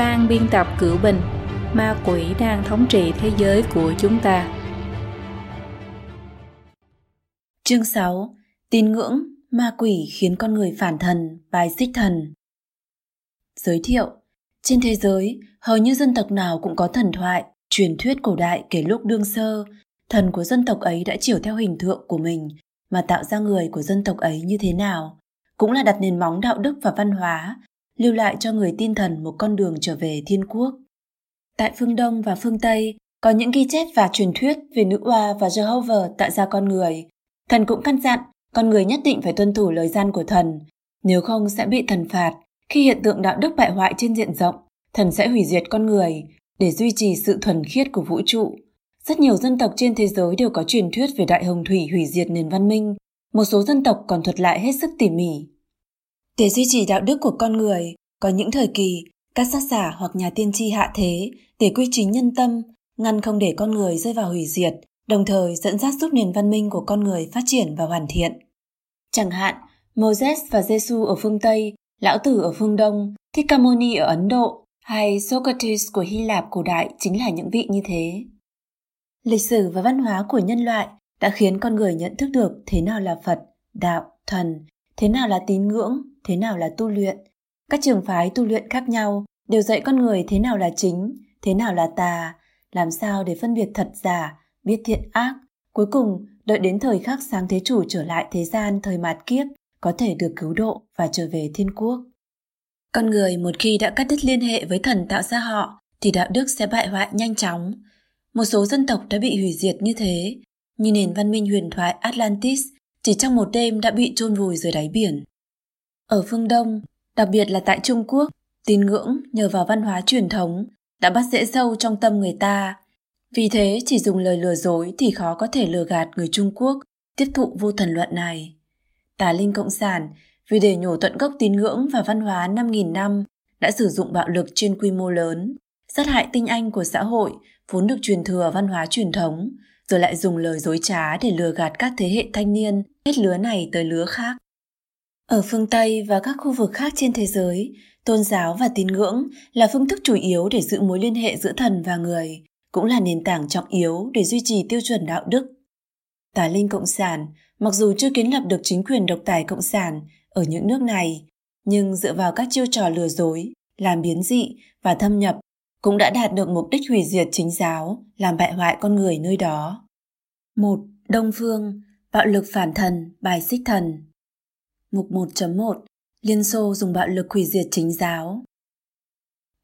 Phan biên tập Cửu Bình Ma quỷ đang thống trị thế giới của chúng ta. Chương 6 Tín ngưỡng, ma quỷ khiến con người phản thần, bài xích thần. Giới thiệu Trên thế giới, hầu như dân tộc nào cũng có thần thoại, truyền thuyết cổ đại kể lúc đương sơ, thần của dân tộc ấy đã chiều theo hình tượng của mình mà tạo ra người của dân tộc ấy như thế nào, cũng là đặt nền móng đạo đức và văn hóa, lưu lại cho người tin thần một con đường trở về thiên quốc. Tại phương Đông và phương Tây có những ghi chép và truyền thuyết về nữ oa và Jehovah tạo ra con người. Thần cũng căn dặn con người nhất định phải tuân thủ lời gian của thần, nếu không sẽ bị thần phạt. Khi hiện tượng đạo đức bại hoại trên diện rộng, thần sẽ hủy diệt con người để duy trì sự thuần khiết của vũ trụ. Rất nhiều dân tộc trên thế giới đều có truyền thuyết về đại hồng thủy hủy diệt nền văn minh. Một số dân tộc còn thuật lại hết sức tỉ mỉ. Để duy trì đạo đức của con người, có những thời kỳ, các sát giả hoặc nhà tiên tri hạ thế để quy chính nhân tâm, ngăn không để con người rơi vào hủy diệt, đồng thời dẫn dắt giúp nền văn minh của con người phát triển và hoàn thiện. Chẳng hạn, Moses và Giêsu ở phương Tây, Lão Tử ở phương Đông, Thích Ca Mâu Ni ở Ấn Độ hay Socrates của Hy Lạp cổ đại chính là những vị như thế. Lịch sử và văn hóa của nhân loại đã khiến con người nhận thức được thế nào là Phật, đạo, thần, thế nào là tín ngưỡng, thế nào là tu luyện. Các trường phái tu luyện khác nhau đều dạy con người thế nào là chính, thế nào là tà, làm sao để phân biệt thật giả, biết thiện ác. Cuối cùng, đợi đến thời khắc sáng thế chủ trở lại thế gian thời mạt kiếp, có thể được cứu độ và trở về thiên quốc. Con người một khi đã cắt đứt liên hệ với thần tạo ra họ, thì đạo đức sẽ bại hoại nhanh chóng. Một số dân tộc đã bị hủy diệt như thế, như nền văn minh huyền thoại Atlantis chỉ trong một đêm đã bị chôn vùi dưới đáy biển. Ở phương Đông, đặc biệt là tại Trung Quốc, tín ngưỡng nhờ vào văn hóa truyền thống đã bắt dễ sâu trong tâm người ta. Vì thế, chỉ dùng lời lừa dối thì khó có thể lừa gạt người Trung Quốc tiếp thụ vô thần luận này. Tà linh Cộng sản vì để nhổ tận gốc tín ngưỡng và văn hóa 5.000 năm đã sử dụng bạo lực trên quy mô lớn, sát hại tinh anh của xã hội vốn được truyền thừa văn hóa truyền thống, rồi lại dùng lời dối trá để lừa gạt các thế hệ thanh niên hết lứa này tới lứa khác. Ở phương Tây và các khu vực khác trên thế giới, tôn giáo và tín ngưỡng là phương thức chủ yếu để giữ mối liên hệ giữa thần và người, cũng là nền tảng trọng yếu để duy trì tiêu chuẩn đạo đức. Tà linh cộng sản, mặc dù chưa kiến lập được chính quyền độc tài cộng sản ở những nước này, nhưng dựa vào các chiêu trò lừa dối, làm biến dị và thâm nhập cũng đã đạt được mục đích hủy diệt chính giáo, làm bại hoại con người nơi đó. Một Đông Phương, bạo lực phản thần, bài xích thần. Mục 1.1 Liên Xô dùng bạo lực hủy diệt chính giáo.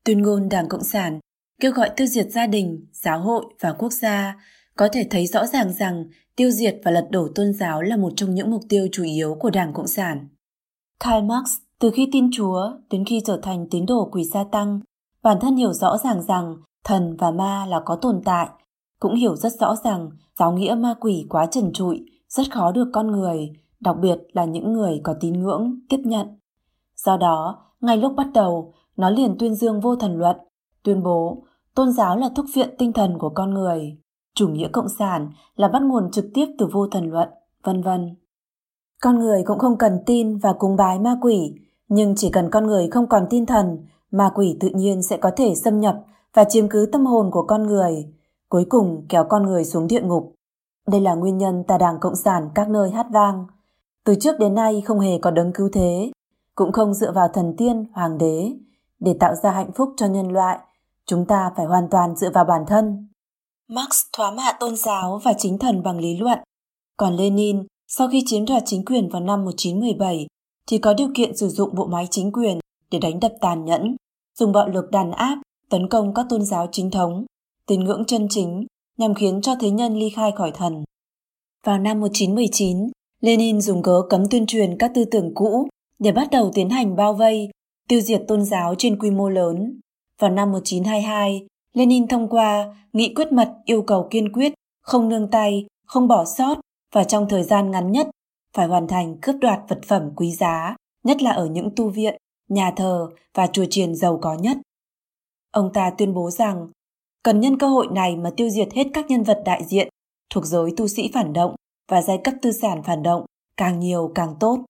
Tuyên ngôn Đảng Cộng sản kêu gọi tiêu diệt gia đình, giáo hội và quốc gia có thể thấy rõ ràng rằng tiêu diệt và lật đổ tôn giáo là một trong những mục tiêu chủ yếu của Đảng Cộng sản. Karl Marx từ khi tin Chúa đến khi trở thành tín đồ quỷ gia tăng, bản thân hiểu rõ ràng rằng thần và ma là có tồn tại, cũng hiểu rất rõ rằng giáo nghĩa ma quỷ quá trần trụi, rất khó được con người, đặc biệt là những người có tín ngưỡng tiếp nhận. Do đó, ngay lúc bắt đầu, nó liền tuyên dương vô thần luận, tuyên bố tôn giáo là thúc viện tinh thần của con người, chủ nghĩa cộng sản là bắt nguồn trực tiếp từ vô thần luận, vân vân. Con người cũng không cần tin và cúng bái ma quỷ, nhưng chỉ cần con người không còn tin thần, ma quỷ tự nhiên sẽ có thể xâm nhập và chiếm cứ tâm hồn của con người, cuối cùng kéo con người xuống địa ngục. Đây là nguyên nhân tà đảng Cộng sản các nơi hát vang. Từ trước đến nay không hề có đấng cứu thế, cũng không dựa vào thần tiên, hoàng đế. Để tạo ra hạnh phúc cho nhân loại, chúng ta phải hoàn toàn dựa vào bản thân. Marx thoá mạ tôn giáo và chính thần bằng lý luận. Còn Lenin, sau khi chiếm đoạt chính quyền vào năm 1917, thì có điều kiện sử dụng bộ máy chính quyền để đánh đập tàn nhẫn, dùng bạo lực đàn áp, tấn công các tôn giáo chính thống, tín ngưỡng chân chính nhằm khiến cho thế nhân ly khai khỏi thần. Vào năm 1919, Lenin dùng cớ cấm tuyên truyền các tư tưởng cũ để bắt đầu tiến hành bao vây, tiêu diệt tôn giáo trên quy mô lớn. Vào năm 1922, Lenin thông qua nghị quyết mật yêu cầu kiên quyết, không nương tay, không bỏ sót và trong thời gian ngắn nhất phải hoàn thành cướp đoạt vật phẩm quý giá, nhất là ở những tu viện, nhà thờ và chùa chiền giàu có nhất. Ông ta tuyên bố rằng cần nhân cơ hội này mà tiêu diệt hết các nhân vật đại diện thuộc giới tu sĩ phản động và giai cấp tư sản phản động, càng nhiều càng tốt.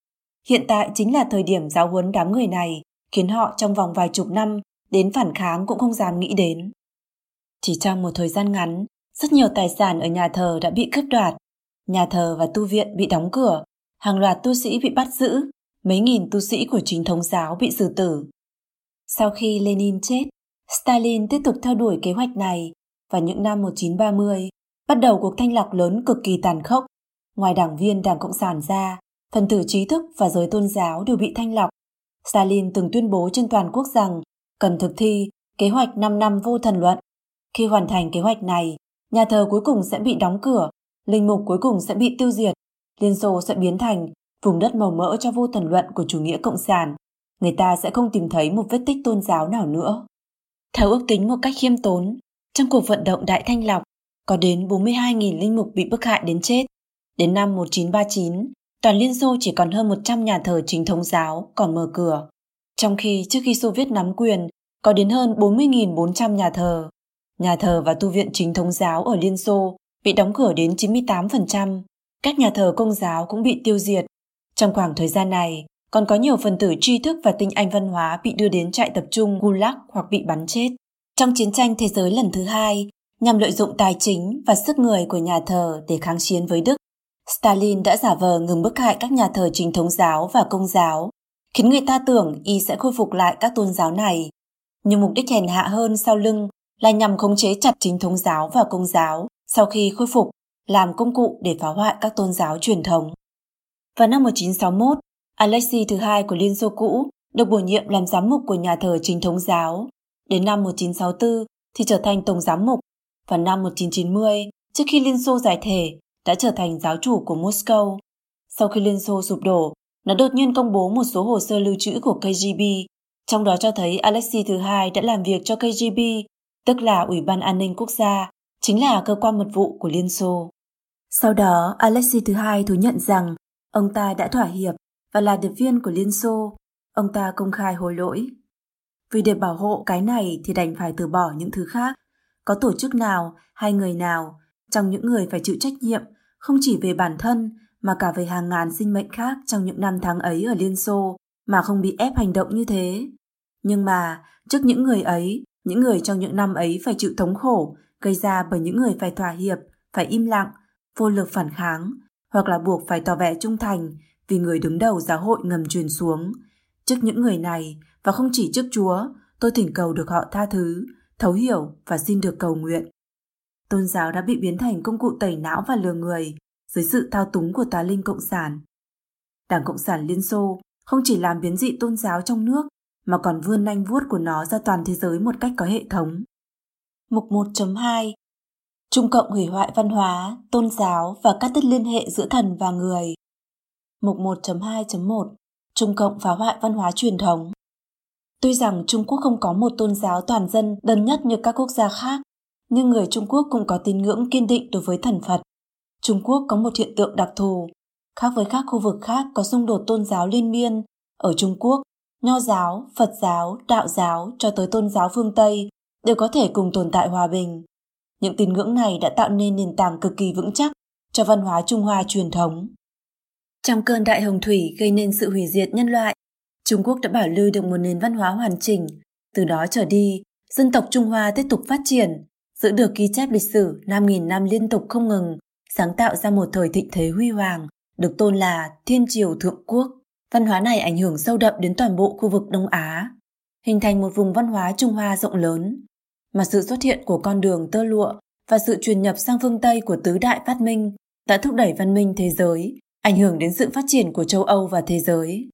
Hiện tại chính là thời điểm giáo huấn đám người này, khiến họ trong vòng vài chục năm đến phản kháng cũng không dám nghĩ đến. Chỉ trong một thời gian ngắn, rất nhiều tài sản ở nhà thờ đã bị cướp đoạt. Nhà thờ và tu viện bị đóng cửa, hàng loạt tu sĩ bị bắt giữ, mấy nghìn tu sĩ của chính thống giáo bị xử tử. Sau khi Lenin chết, Stalin tiếp tục theo đuổi kế hoạch này và những năm 1930 bắt đầu cuộc thanh lọc lớn cực kỳ tàn khốc. Ngoài đảng viên Đảng Cộng sản ra, phần tử trí thức và giới tôn giáo đều bị thanh lọc. Stalin từng tuyên bố trên toàn quốc rằng cần thực thi kế hoạch 5 năm vô thần luận. Khi hoàn thành kế hoạch này, nhà thờ cuối cùng sẽ bị đóng cửa, linh mục cuối cùng sẽ bị tiêu diệt, Liên Xô sẽ biến thành vùng đất màu mỡ cho vô thần luận của chủ nghĩa cộng sản. Người ta sẽ không tìm thấy một vết tích tôn giáo nào nữa. Theo ước tính một cách khiêm tốn, trong cuộc vận động Đại Thanh Lọc, có đến 42.000 linh mục bị bức hại đến chết. Đến năm 1939, toàn Liên Xô chỉ còn hơn 100 nhà thờ chính thống giáo còn mở cửa. Trong khi trước khi Xô Viết nắm quyền, có đến hơn 40.400 nhà thờ. Nhà thờ và tu viện chính thống giáo ở Liên Xô bị đóng cửa đến 98%. Các nhà thờ công giáo cũng bị tiêu diệt. Trong khoảng thời gian này, còn có nhiều phần tử tri thức và tinh anh văn hóa bị đưa đến trại tập trung Gulag hoặc bị bắn chết. Trong chiến tranh thế giới lần thứ hai, nhằm lợi dụng tài chính và sức người của nhà thờ để kháng chiến với Đức, Stalin đã giả vờ ngừng bức hại các nhà thờ chính thống giáo và công giáo, khiến người ta tưởng y sẽ khôi phục lại các tôn giáo này. Nhưng mục đích hèn hạ hơn sau lưng là nhằm khống chế chặt chính thống giáo và công giáo sau khi khôi phục, làm công cụ để phá hoại các tôn giáo truyền thống. Vào năm 1961, Alexei thứ hai của Liên Xô cũ được bổ nhiệm làm giám mục của nhà thờ chính thống giáo. Đến năm 1964 thì trở thành tổng giám mục. Vào năm 1990, trước khi Liên Xô giải thể, đã trở thành giáo chủ của Moscow. Sau khi Liên Xô sụp đổ, nó đột nhiên công bố một số hồ sơ lưu trữ của KGB, trong đó cho thấy Alexei thứ hai đã làm việc cho KGB, tức là Ủy ban An ninh Quốc gia, chính là cơ quan mật vụ của Liên Xô. Sau đó, Alexei thứ hai thú nhận rằng ông ta đã thỏa hiệp và là điệp viên của Liên Xô, ông ta công khai hối lỗi. Vì để bảo hộ cái này thì đành phải từ bỏ những thứ khác. Có tổ chức nào hay người nào trong những người phải chịu trách nhiệm không chỉ về bản thân mà cả về hàng ngàn sinh mệnh khác trong những năm tháng ấy ở Liên Xô mà không bị ép hành động như thế. Nhưng mà trước những người ấy, những người trong những năm ấy phải chịu thống khổ gây ra bởi những người phải thỏa hiệp, phải im lặng, vô lực phản kháng hoặc là buộc phải tỏ vẻ trung thành vì người đứng đầu giáo hội ngầm truyền xuống. Trước những người này, và không chỉ trước Chúa, tôi thỉnh cầu được họ tha thứ, thấu hiểu và xin được cầu nguyện. Tôn giáo đã bị biến thành công cụ tẩy não và lừa người dưới sự thao túng của tà linh Cộng sản. Đảng Cộng sản Liên Xô không chỉ làm biến dị tôn giáo trong nước mà còn vươn nanh vuốt của nó ra toàn thế giới một cách có hệ thống. Mục 1.2 Trung Cộng hủy hoại văn hóa, tôn giáo và các đứt liên hệ giữa thần và người. Mục 1.2.1 Trung Cộng phá hoại văn hóa truyền thống Tuy rằng Trung Quốc không có một tôn giáo toàn dân đơn nhất như các quốc gia khác, nhưng người Trung Quốc cũng có tín ngưỡng kiên định đối với thần Phật. Trung Quốc có một hiện tượng đặc thù, khác với các khu vực khác có xung đột tôn giáo liên miên. Ở Trung Quốc, Nho giáo, Phật giáo, Đạo giáo cho tới tôn giáo phương Tây đều có thể cùng tồn tại hòa bình. Những tín ngưỡng này đã tạo nên nền tảng cực kỳ vững chắc cho văn hóa Trung Hoa truyền thống. Trong cơn đại hồng thủy gây nên sự hủy diệt nhân loại, Trung Quốc đã bảo lưu được một nền văn hóa hoàn chỉnh. Từ đó trở đi, dân tộc Trung Hoa tiếp tục phát triển, giữ được ghi chép lịch sử 5.000 năm liên tục không ngừng, sáng tạo ra một thời thịnh thế huy hoàng, được tôn là Thiên Triều Thượng Quốc. Văn hóa này ảnh hưởng sâu đậm đến toàn bộ khu vực Đông Á, hình thành một vùng văn hóa Trung Hoa rộng lớn, mà sự xuất hiện của con đường tơ lụa và sự truyền nhập sang phương Tây của tứ đại phát minh đã thúc đẩy văn minh thế giới, ảnh hưởng đến sự phát triển của châu Âu và thế giới.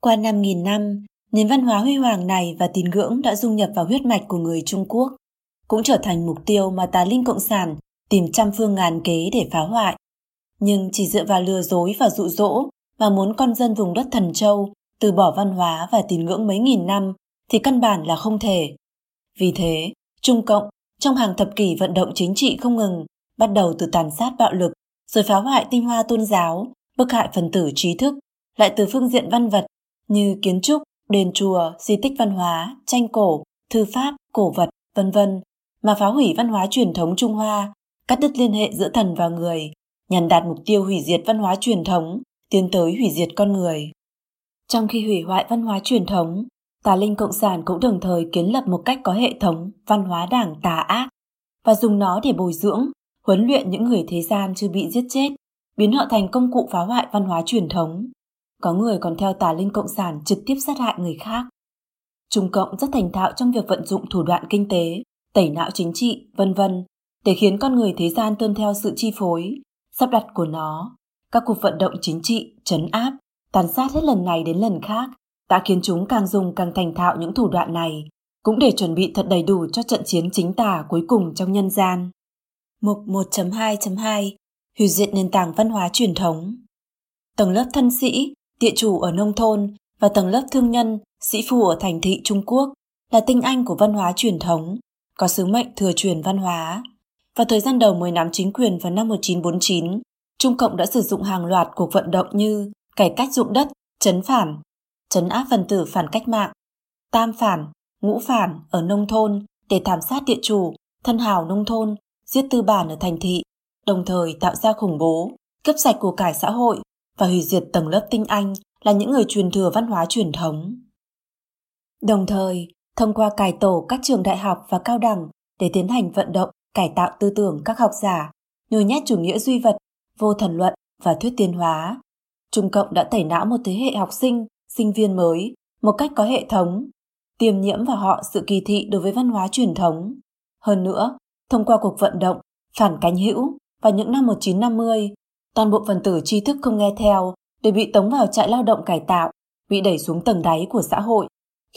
Qua 5.000 năm, nền văn hóa huy hoàng này và tín ngưỡng đã dung nhập vào huyết mạch của người Trung Quốc, cũng trở thành mục tiêu mà tà linh cộng sản tìm trăm phương ngàn kế để phá hoại. Nhưng chỉ dựa vào lừa dối và dụ dỗ mà muốn con dân vùng đất Thần Châu từ bỏ văn hóa và tín ngưỡng mấy nghìn năm thì căn bản là không thể. Vì thế, Trung Cộng trong hàng thập kỷ vận động chính trị không ngừng, bắt đầu từ tàn sát bạo lực, rồi phá hoại tinh hoa tôn giáo, bức hại phần tử trí thức, lại từ phương diện văn vật như kiến trúc, đền chùa, di tích văn hóa, tranh cổ, thư pháp, cổ vật, vân vân, mà phá hủy văn hóa truyền thống Trung Hoa, cắt đứt liên hệ giữa thần và người, nhằm đạt mục tiêu hủy diệt văn hóa truyền thống, tiến tới hủy diệt con người. Trong khi hủy hoại văn hóa truyền thống, Tà Linh Cộng sản cũng đồng thời kiến lập một cách có hệ thống văn hóa đảng tà ác và dùng nó để bồi dưỡng, huấn luyện những người thế gian chưa bị giết chết, biến họ thành công cụ phá hoại văn hóa truyền thống. Có người còn theo tà linh cộng sản trực tiếp sát hại người khác. Trung Cộng rất thành thạo trong việc vận dụng thủ đoạn kinh tế, tẩy não chính trị, vân vân để khiến con người thế gian tuân theo sự chi phối, sắp đặt của nó. Các cuộc vận động chính trị, chấn áp, tàn sát hết lần này đến lần khác đã khiến chúng càng dùng càng thành thạo những thủ đoạn này, cũng để chuẩn bị thật đầy đủ cho trận chiến chính tả cuối cùng trong nhân gian. Mục 1.2.2 Hủy diệt nền tảng văn hóa truyền thống Tầng lớp thân sĩ, địa chủ ở nông thôn và tầng lớp thương nhân, sĩ phu ở thành thị Trung Quốc là tinh anh của văn hóa truyền thống, có sứ mệnh thừa truyền văn hóa. Vào thời gian đầu mới nắm chính quyền vào năm 1949, Trung Cộng đã sử dụng hàng loạt cuộc vận động như cải cách dụng đất, chấn phản, chấn áp phần tử phản cách mạng, tam phản, ngũ phản ở nông thôn để thảm sát địa chủ, thân hào nông thôn, giết tư bản ở thành thị, đồng thời tạo ra khủng bố, cướp sạch của cải xã hội và hủy diệt tầng lớp tinh anh là những người truyền thừa văn hóa truyền thống. Đồng thời, thông qua cải tổ các trường đại học và cao đẳng để tiến hành vận động cải tạo tư tưởng các học giả, nhồi nhét chủ nghĩa duy vật, vô thần luận và thuyết tiến hóa. Trung Cộng đã tẩy não một thế hệ học sinh, sinh viên mới một cách có hệ thống, tiềm nhiễm vào họ sự kỳ thị đối với văn hóa truyền thống. Hơn nữa, thông qua cuộc vận động phản cánh hữu vào những năm 1950, toàn bộ phần tử tri thức không nghe theo đều bị tống vào trại lao động cải tạo, bị đẩy xuống tầng đáy của xã hội,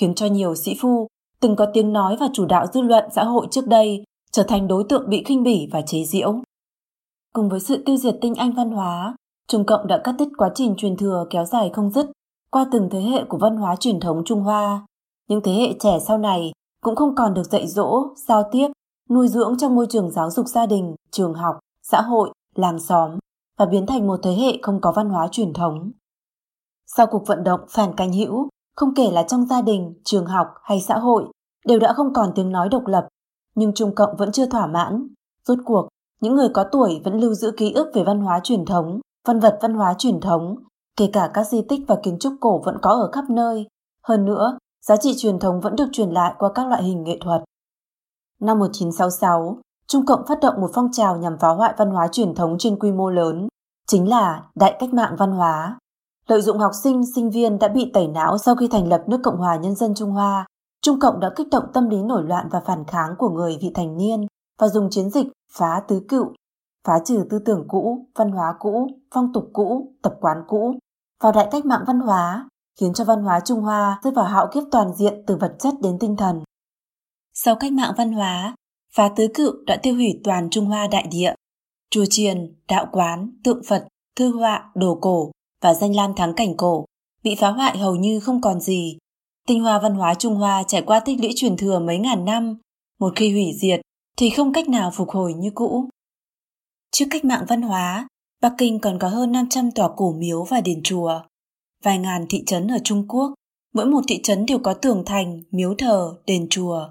khiến cho nhiều sĩ phu từng có tiếng nói và chủ đạo dư luận xã hội trước đây trở thành đối tượng bị khinh bỉ và chế giễu. Cùng với sự tiêu diệt tinh anh văn hóa, Trung Cộng đã cắt đứt quá trình truyền thừa kéo dài không dứt qua từng thế hệ của văn hóa truyền thống Trung Hoa. Những thế hệ trẻ sau này cũng không còn được dạy dỗ, giao tiếp, nuôi dưỡng trong môi trường giáo dục gia đình, trường học, xã hội, làng xóm và biến thành một thế hệ không có văn hóa truyền thống. Sau cuộc vận động phản canh hữu, không kể là trong gia đình, trường học hay xã hội, đều đã không còn tiếng nói độc lập, nhưng Trung Cộng vẫn chưa thỏa mãn. Rốt cuộc, những người có tuổi vẫn lưu giữ ký ức về văn hóa truyền thống, văn vật văn hóa truyền thống, kể cả các di tích và kiến trúc cổ vẫn có ở khắp nơi. Hơn nữa, giá trị truyền thống vẫn được truyền lại qua các loại hình nghệ thuật. Năm 1966, Trung Cộng phát động một phong trào nhằm phá hoại văn hóa truyền thống trên quy mô lớn, chính là Đại cách mạng văn hóa. Lợi dụng học sinh, sinh viên đã bị tẩy não sau khi thành lập nước Cộng hòa Nhân dân Trung Hoa, Trung Cộng đã kích động tâm lý nổi loạn và phản kháng của người vị thành niên và dùng chiến dịch phá tứ cựu, phá trừ tư tưởng cũ, văn hóa cũ, phong tục cũ, tập quán cũ, vào đại cách mạng văn hóa, khiến cho văn hóa Trung Hoa rơi vào hạo kiếp toàn diện từ vật chất đến tinh thần. Sau cách mạng văn hóa, phá tứ cựu đã tiêu hủy toàn Trung Hoa đại địa. Chùa chiền, đạo quán, tượng Phật, thư họa, đồ cổ và danh lam thắng cảnh cổ bị phá hoại hầu như không còn gì. Tinh hoa văn hóa Trung Hoa trải qua tích lũy truyền thừa mấy ngàn năm, một khi hủy diệt thì không cách nào phục hồi như cũ. Trước cách mạng văn hóa, Bắc Kinh còn có hơn 500 tòa cổ miếu và đền chùa. Vài ngàn thị trấn ở Trung Quốc, mỗi một thị trấn đều có tường thành, miếu thờ, đền chùa.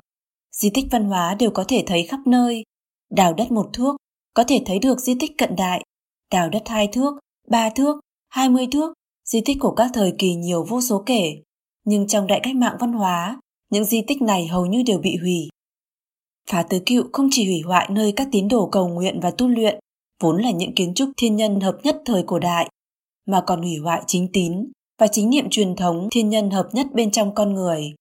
Di tích văn hóa đều có thể thấy khắp nơi. Đào đất một thước, có thể thấy được di tích cận đại. Đào đất hai thước, ba thước, hai mươi thước, di tích của các thời kỳ nhiều vô số kể. Nhưng trong đại cách mạng văn hóa, những di tích này hầu như đều bị hủy. Phá tứ cựu không chỉ hủy hoại nơi các tín đồ cầu nguyện và tu luyện, vốn là những kiến trúc thiên nhân hợp nhất thời cổ đại, mà còn hủy hoại chính tín và chính niệm truyền thống thiên nhân hợp nhất bên trong con người.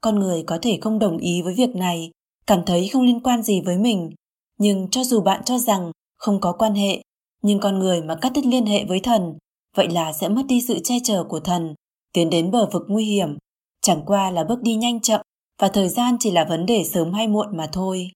Con người có thể không đồng ý với việc này, cảm thấy không liên quan gì với mình, nhưng cho dù bạn cho rằng không có quan hệ, nhưng con người mà cắt đứt liên hệ với thần, vậy là sẽ mất đi sự che chở của thần, tiến đến bờ vực nguy hiểm, chẳng qua là bước đi nhanh chậm và thời gian chỉ là vấn đề sớm hay muộn mà thôi.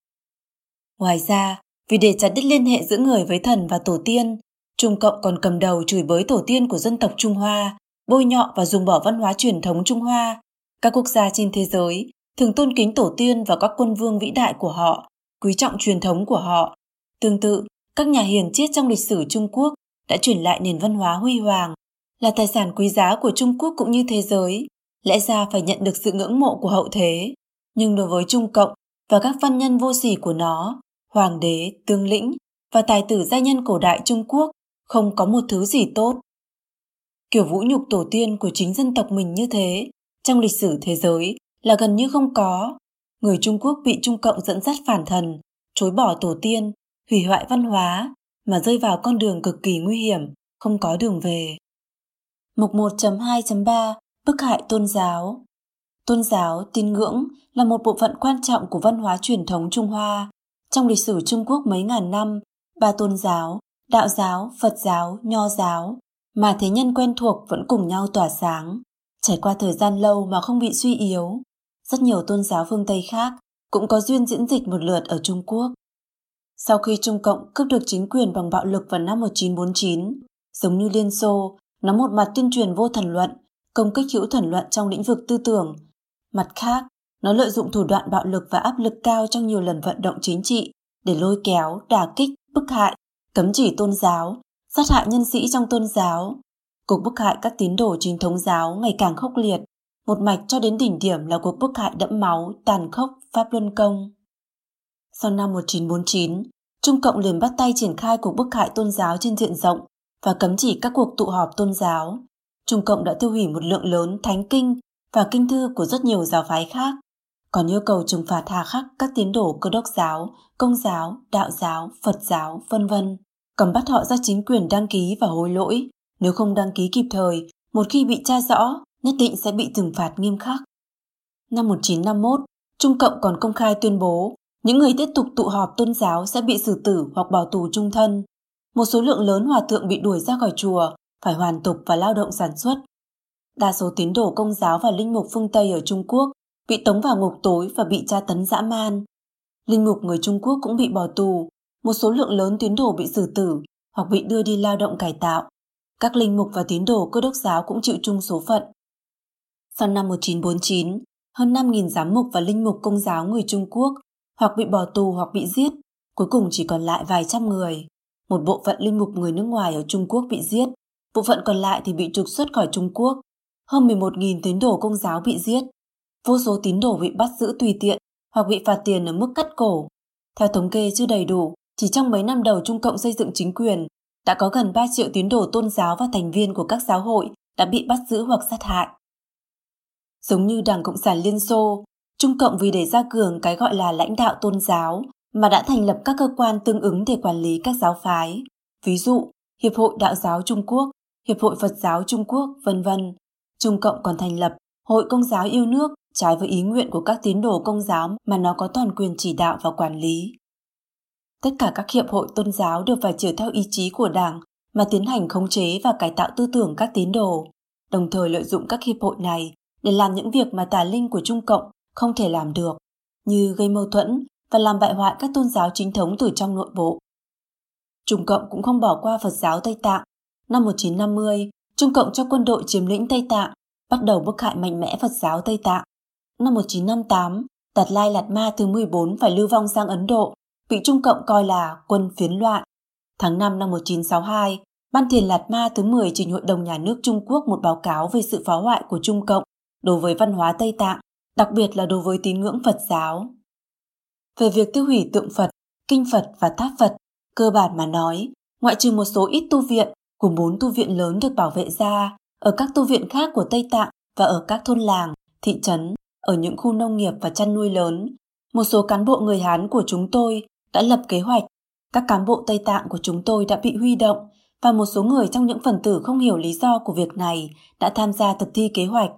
Ngoài ra, vì để chặt đứt liên hệ giữa người với thần và tổ tiên, Trung Cộng còn cầm đầu chửi bới tổ tiên của dân tộc Trung Hoa, bôi nhọ và dùng bỏ văn hóa truyền thống Trung Hoa. Các quốc gia trên thế giới thường tôn kính tổ tiên và các quân vương vĩ đại của họ, quý trọng truyền thống của họ. Tương tự, các nhà hiền triết trong lịch sử Trung Quốc đã truyền lại nền văn hóa huy hoàng, là tài sản quý giá của Trung Quốc cũng như thế giới, lẽ ra phải nhận được sự ngưỡng mộ của hậu thế. Nhưng đối với Trung Cộng và các văn nhân vô sỉ của nó, hoàng đế, tướng lĩnh và tài tử gia nhân cổ đại Trung Quốc không có một thứ gì tốt. Kiểu vũ nhục tổ tiên của chính dân tộc mình như thế, trong lịch sử thế giới là gần như không có. Người Trung Quốc bị Trung Cộng dẫn dắt phản thần, chối bỏ tổ tiên, hủy hoại văn hóa, mà rơi vào con đường cực kỳ nguy hiểm, không có đường về. Mục 1.2.3 Bức hại tôn giáo Tôn giáo, tín ngưỡng là một bộ phận quan trọng của văn hóa truyền thống Trung Hoa. Trong lịch sử Trung Quốc mấy ngàn năm, ba tôn giáo, đạo giáo, Phật giáo, Nho giáo, mà thế nhân quen thuộc vẫn cùng nhau tỏa sáng. Trải qua thời gian lâu mà không bị suy yếu, rất nhiều tôn giáo phương Tây khác cũng có duyên diễn dịch một lượt ở Trung Quốc. Sau khi Trung Cộng cướp được chính quyền bằng bạo lực vào năm 1949, giống như Liên Xô, nó một mặt tuyên truyền vô thần luận, công kích hữu thần luận trong lĩnh vực tư tưởng. Mặt khác, nó lợi dụng thủ đoạn bạo lực và áp lực cao trong nhiều lần vận động chính trị để lôi kéo, đả kích, bức hại, cấm chỉ tôn giáo, sát hại nhân sĩ trong tôn giáo. Cuộc bức hại các tín đồ chính thống giáo ngày càng khốc liệt, một mạch cho đến đỉnh điểm là cuộc bức hại đẫm máu, tàn khốc, Pháp Luân Công. Sau năm 1949, Trung Cộng liền bắt tay triển khai cuộc bức hại tôn giáo trên diện rộng và cấm chỉ các cuộc tụ họp tôn giáo. Trung Cộng đã tiêu hủy một lượng lớn thánh kinh và kinh thư của rất nhiều giáo phái khác, còn yêu cầu trừng phạt hà khắc các tín đồ cơ đốc giáo, công giáo, đạo giáo, Phật giáo, vân vân, cầm bắt họ ra chính quyền đăng ký và hối lỗi. Nếu không đăng ký kịp thời, một khi bị tra rõ, nhất định sẽ bị trừng phạt nghiêm khắc. Năm 1951, Trung Cộng còn công khai tuyên bố những người tiếp tục tụ họp tôn giáo sẽ bị xử tử hoặc bỏ tù trung thân. Một số lượng lớn hòa thượng bị đuổi ra khỏi chùa, phải hoàn tục và lao động sản xuất. Đa số tín đồ công giáo và linh mục phương Tây ở Trung Quốc bị tống vào ngục tối và bị tra tấn dã man. Linh mục người Trung Quốc cũng bị bỏ tù, một số lượng lớn tín đồ bị xử tử hoặc bị đưa đi lao động cải tạo. Các linh mục và tín đồ cơ đốc giáo cũng chịu chung số phận. Sau năm 1949, hơn 5.000 giám mục và linh mục công giáo người Trung Quốc hoặc bị bỏ tù hoặc bị giết, cuối cùng chỉ còn lại vài trăm người. Một bộ phận linh mục người nước ngoài ở Trung Quốc bị giết, bộ phận còn lại thì bị trục xuất khỏi Trung Quốc. Hơn 11.000 tín đồ công giáo bị giết. Vô số tín đồ bị bắt giữ tùy tiện hoặc bị phạt tiền ở mức cắt cổ. Theo thống kê chưa đầy đủ, chỉ trong mấy năm đầu Trung Cộng xây dựng chính quyền, đã có gần 3 triệu tín đồ tôn giáo và thành viên của các giáo hội đã bị bắt giữ hoặc sát hại. Giống như Đảng Cộng sản Liên Xô, Trung Cộng vì để ra cường cái gọi là lãnh đạo tôn giáo mà đã thành lập các cơ quan tương ứng để quản lý các giáo phái, ví dụ Hiệp hội Đạo giáo Trung Quốc, Hiệp hội Phật giáo Trung Quốc, vân vân. Trung Cộng còn thành lập Hội Công giáo yêu nước trái với ý nguyện của các tín đồ công giáo mà nó có toàn quyền chỉ đạo và quản lý. Tất cả các hiệp hội tôn giáo đều phải chiều theo ý chí của Đảng mà tiến hành khống chế và cải tạo tư tưởng các tín đồ, đồng thời lợi dụng các hiệp hội này để làm những việc mà tà linh của Trung Cộng không thể làm được, như gây mâu thuẫn và làm bại hoại các tôn giáo chính thống từ trong nội bộ. Trung Cộng cũng không bỏ qua Phật giáo Tây Tạng. Năm 1950, Trung Cộng cho quân đội chiếm lĩnh Tây Tạng, bắt đầu bức hại mạnh mẽ Phật giáo Tây Tạng. Năm 1958, Đạt Lai Lạt Ma thứ 14 phải lưu vong sang Ấn Độ, bị Trung Cộng coi là quân phiến loạn. Tháng 5 năm 1962, Ban Thiền Lạt Ma thứ 10 trình Hội đồng Nhà nước Trung Quốc một báo cáo về sự phá hoại của Trung Cộng đối với văn hóa Tây Tạng, đặc biệt là đối với tín ngưỡng Phật giáo. Về việc tiêu hủy tượng Phật, kinh Phật và tháp Phật, cơ bản mà nói, ngoại trừ một số ít tu viện của bốn tu viện lớn được bảo vệ ra, ở các tu viện khác của Tây Tạng và ở các thôn làng, thị trấn, ở những khu nông nghiệp và chăn nuôi lớn, một số cán bộ người Hán của chúng tôi đã lập kế hoạch. Các cán bộ Tây Tạng của chúng tôi đã bị huy động và một số người trong những phần tử không hiểu lý do của việc này đã tham gia thực thi kế hoạch.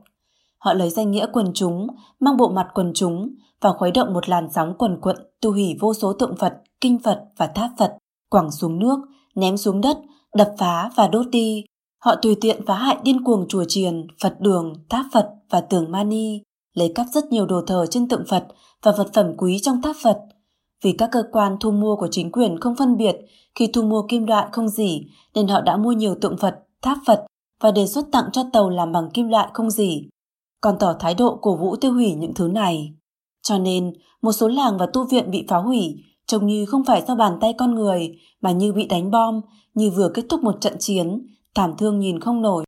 Họ lấy danh nghĩa quần chúng, mang bộ mặt quần chúng và khuấy động một làn sóng quần quận tu hủy vô số tượng Phật, kinh Phật và tháp Phật, quẳng xuống nước, ném xuống đất, đập phá và đốt đi. Họ tùy tiện phá hại điên cuồng chùa chiền, Phật đường, tháp Phật và tường Mani, lấy cắp rất nhiều đồ thờ trên tượng Phật và vật phẩm quý trong tháp Phật. Vì các cơ quan thu mua của chính quyền không phân biệt khi thu mua kim loại không gì nên họ đã mua nhiều tượng Phật, tháp Phật và đề xuất tặng cho tàu làm bằng kim loại không gì còn tỏ thái độ cổ vũ tiêu hủy những thứ này. Cho nên, một số làng và tu viện bị phá hủy trông như không phải do bàn tay con người mà như bị đánh bom, như vừa kết thúc một trận chiến, thảm thương nhìn không nổi.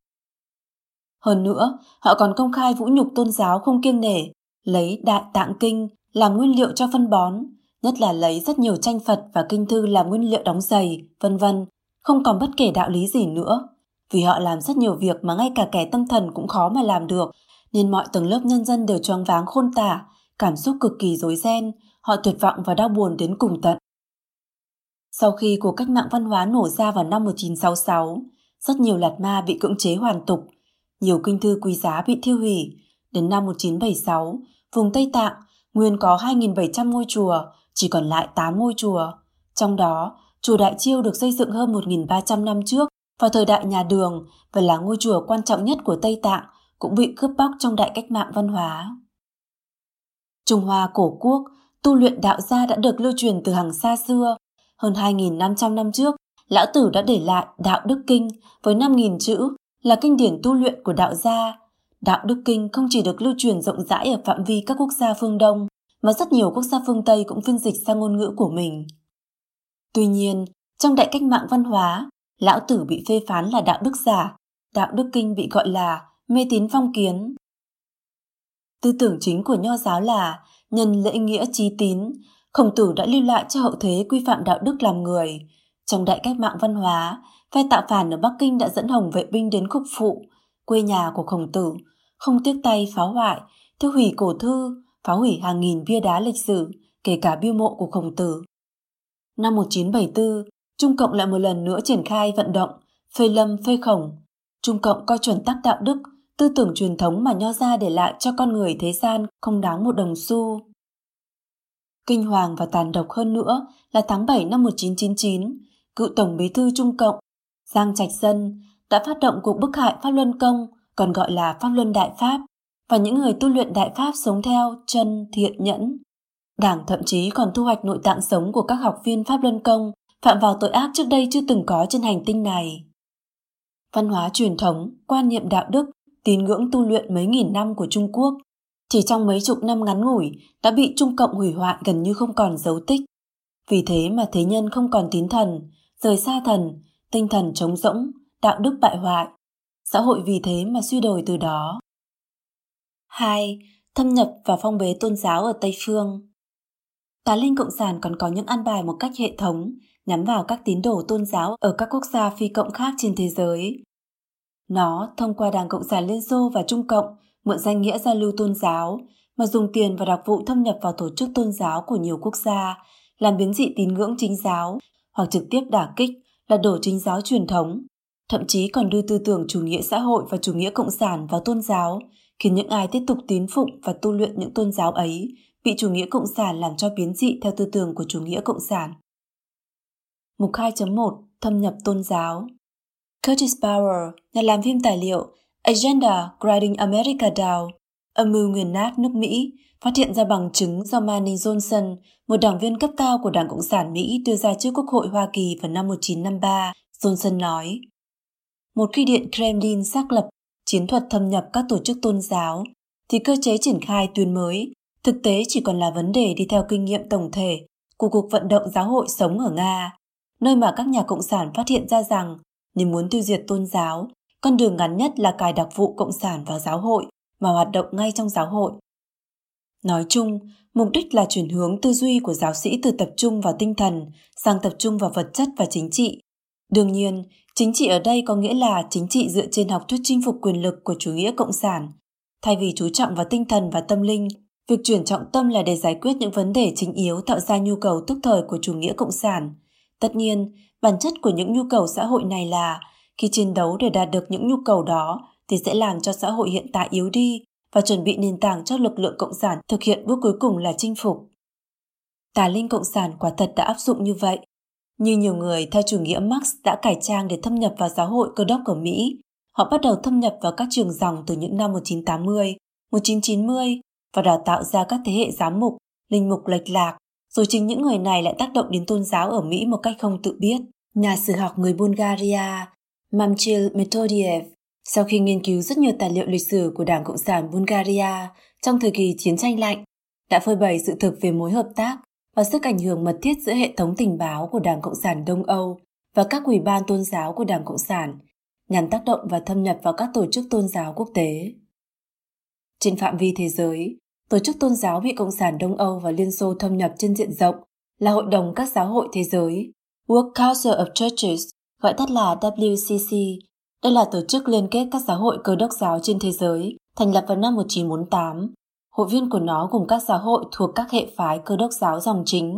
Hơn nữa, họ còn công khai vũ nhục tôn giáo không kiêng nể, lấy đại tạng kinh làm nguyên liệu cho phân bón, nhất là lấy rất nhiều tranh Phật và kinh thư làm nguyên liệu đóng giày, vân vân, không còn bất kể đạo lý gì nữa. Vì họ làm rất nhiều việc mà ngay cả kẻ tâm thần cũng khó mà làm được, nên mọi tầng lớp nhân dân đều choáng váng khôn tả, cảm xúc cực kỳ rối ren, họ tuyệt vọng và đau buồn đến cùng tận. Sau khi cuộc cách mạng văn hóa nổ ra vào năm 1966, rất nhiều lạt ma bị cưỡng chế hoàn tục, nhiều kinh thư quý giá bị thiêu hủy. Đến năm 1976, vùng Tây Tạng nguyên có 2.700 ngôi chùa, chỉ còn lại 8 ngôi chùa. Trong đó, chùa Đại Chiêu được xây dựng hơn 1.300 năm trước vào thời đại nhà Đường và là ngôi chùa quan trọng nhất của Tây Tạng cũng bị cướp bóc trong đại cách mạng văn hóa. Trung Hoa cổ quốc, tu luyện đạo gia đã được lưu truyền từ hàng xa xưa. Hơn 2.500 năm trước, Lão Tử đã để lại Đạo Đức Kinh với 5.000 chữ là kinh điển tu luyện của đạo gia. Đạo Đức Kinh không chỉ được lưu truyền rộng rãi ở phạm vi các quốc gia phương Đông, mà rất nhiều quốc gia phương Tây cũng phiên dịch sang ngôn ngữ của mình. Tuy nhiên, trong đại cách mạng văn hóa, Lão Tử bị phê phán là đạo đức giả, Đạo Đức Kinh bị gọi là mê tín phong kiến. Tư tưởng chính của nho giáo là nhân lễ nghĩa trí tín, khổng tử đã lưu lại cho hậu thế quy phạm đạo đức làm người. Trong đại cách mạng văn hóa, phe tạo phản ở Bắc Kinh đã dẫn hồng vệ binh đến khúc phụ, quê nhà của khổng tử, không tiếc tay phá hoại, tiêu hủy cổ thư, phá hủy hàng nghìn bia đá lịch sử, kể cả biêu mộ của khổng tử. Năm 1974, Trung Cộng lại một lần nữa triển khai vận động phê lâm phê khổng. Trung Cộng coi chuẩn tắc đạo đức tư tưởng truyền thống mà nho gia để lại cho con người thế gian không đáng một đồng xu. Kinh hoàng và tàn độc hơn nữa là tháng 7 năm 1999, cựu Tổng bí thư Trung Cộng Giang Trạch Dân đã phát động cuộc bức hại Pháp Luân Công, còn gọi là Pháp Luân Đại Pháp, và những người tu luyện Đại Pháp sống theo chân thiện nhẫn. Đảng thậm chí còn thu hoạch nội tạng sống của các học viên Pháp Luân Công phạm vào tội ác trước đây chưa từng có trên hành tinh này. Văn hóa truyền thống, quan niệm đạo đức tín ngưỡng tu luyện mấy nghìn năm của Trung Quốc, chỉ trong mấy chục năm ngắn ngủi đã bị Trung Cộng hủy hoại gần như không còn dấu tích. Vì thế mà thế nhân không còn tín thần, rời xa thần, tinh thần trống rỗng, đạo đức bại hoại. Xã hội vì thế mà suy đồi từ đó. 2. Thâm nhập và phong bế tôn giáo ở Tây Phương Tà Linh Cộng sản còn có những an bài một cách hệ thống nhắm vào các tín đồ tôn giáo ở các quốc gia phi cộng khác trên thế giới. Nó thông qua Đảng Cộng sản Liên Xô và Trung Cộng mượn danh nghĩa giao lưu tôn giáo mà dùng tiền và đặc vụ thâm nhập vào tổ chức tôn giáo của nhiều quốc gia, làm biến dị tín ngưỡng chính giáo hoặc trực tiếp đả kích là đổ chính giáo truyền thống, thậm chí còn đưa tư tưởng chủ nghĩa xã hội và chủ nghĩa cộng sản vào tôn giáo, khiến những ai tiếp tục tín phụng và tu luyện những tôn giáo ấy bị chủ nghĩa cộng sản làm cho biến dị theo tư tưởng của chủ nghĩa cộng sản. Mục 2.1 Thâm nhập tôn giáo Curtis Bauer, nhà làm phim tài liệu Agenda Grinding America Down, âm mưu nghiền nát nước Mỹ, phát hiện ra bằng chứng do Manning Johnson, một đảng viên cấp cao của Đảng Cộng sản Mỹ đưa ra trước Quốc hội Hoa Kỳ vào năm 1953. Johnson nói, Một khi Điện Kremlin xác lập chiến thuật thâm nhập các tổ chức tôn giáo, thì cơ chế triển khai tuyến mới thực tế chỉ còn là vấn đề đi theo kinh nghiệm tổng thể của cuộc vận động giáo hội sống ở Nga, nơi mà các nhà cộng sản phát hiện ra rằng nên muốn tiêu diệt tôn giáo, con đường ngắn nhất là cài đặc vụ cộng sản vào giáo hội mà hoạt động ngay trong giáo hội. Nói chung, mục đích là chuyển hướng tư duy của giáo sĩ từ tập trung vào tinh thần sang tập trung vào vật chất và chính trị. Đương nhiên, chính trị ở đây có nghĩa là chính trị dựa trên học thuyết chinh phục quyền lực của chủ nghĩa cộng sản. Thay vì chú trọng vào tinh thần và tâm linh, việc chuyển trọng tâm là để giải quyết những vấn đề chính yếu tạo ra nhu cầu tức thời của chủ nghĩa cộng sản. Tất nhiên, bản chất của những nhu cầu xã hội này là khi chiến đấu để đạt được những nhu cầu đó thì sẽ làm cho xã hội hiện tại yếu đi và chuẩn bị nền tảng cho lực lượng cộng sản thực hiện bước cuối cùng là chinh phục. Tà linh cộng sản quả thật đã áp dụng như vậy. Như nhiều người theo chủ nghĩa Marx đã cải trang để thâm nhập vào giáo hội cơ đốc ở Mỹ, họ bắt đầu thâm nhập vào các trường dòng từ những năm 1980, 1990 và đào tạo ra các thế hệ giám mục, linh mục lệch lạc rồi chính những người này lại tác động đến tôn giáo ở Mỹ một cách không tự biết. Nhà sử học người Bulgaria Mamchil Metodiev sau khi nghiên cứu rất nhiều tài liệu lịch sử của Đảng Cộng sản Bulgaria trong thời kỳ chiến tranh lạnh, đã phơi bày sự thực về mối hợp tác và sức ảnh hưởng mật thiết giữa hệ thống tình báo của Đảng Cộng sản Đông Âu và các ủy ban tôn giáo của Đảng Cộng sản, nhằm tác động và thâm nhập vào các tổ chức tôn giáo quốc tế. Trên phạm vi thế giới, tổ chức tôn giáo bị Cộng sản Đông Âu và Liên Xô thâm nhập trên diện rộng là Hội đồng các giáo hội thế giới, World Council of Churches, gọi tắt là WCC. Đây là tổ chức liên kết các giáo hội cơ đốc giáo trên thế giới thành lập vào năm 1948. Hội viên của nó gồm các giáo hội thuộc các hệ phái cơ đốc giáo dòng chính,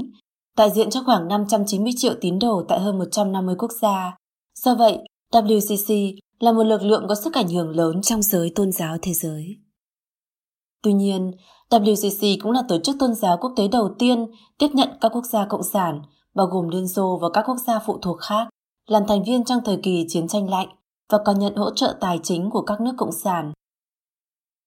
đại diện cho khoảng 590 triệu tín đồ tại hơn 150 quốc gia. Do vậy, WCC là một lực lượng có sức ảnh hưởng lớn trong giới tôn giáo thế giới. Tuy nhiên, WCC cũng là tổ chức tôn giáo quốc tế đầu tiên tiếp nhận các quốc gia cộng sản, bao gồm Liên Xô và các quốc gia phụ thuộc khác, làm thành viên trong thời kỳ chiến tranh lạnh và còn nhận hỗ trợ tài chính của các nước cộng sản.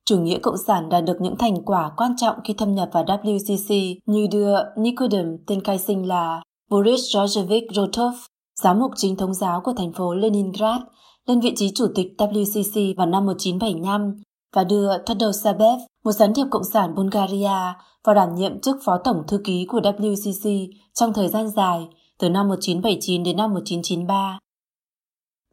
Chủ nghĩa cộng sản đạt được những thành quả quan trọng khi thâm nhập vào WCC như đưa Nikodem tên khai sinh là Boris Georgievich Rotov, giám mục chính thống giáo của thành phố Leningrad, lên vị trí chủ tịch WCC vào năm 1975 và đưa Tadeu Sabev, một gián điệp cộng sản Bulgaria, vào đảm nhiệm chức phó tổng thư ký của WCC trong thời gian dài, từ năm 1979 đến năm 1993.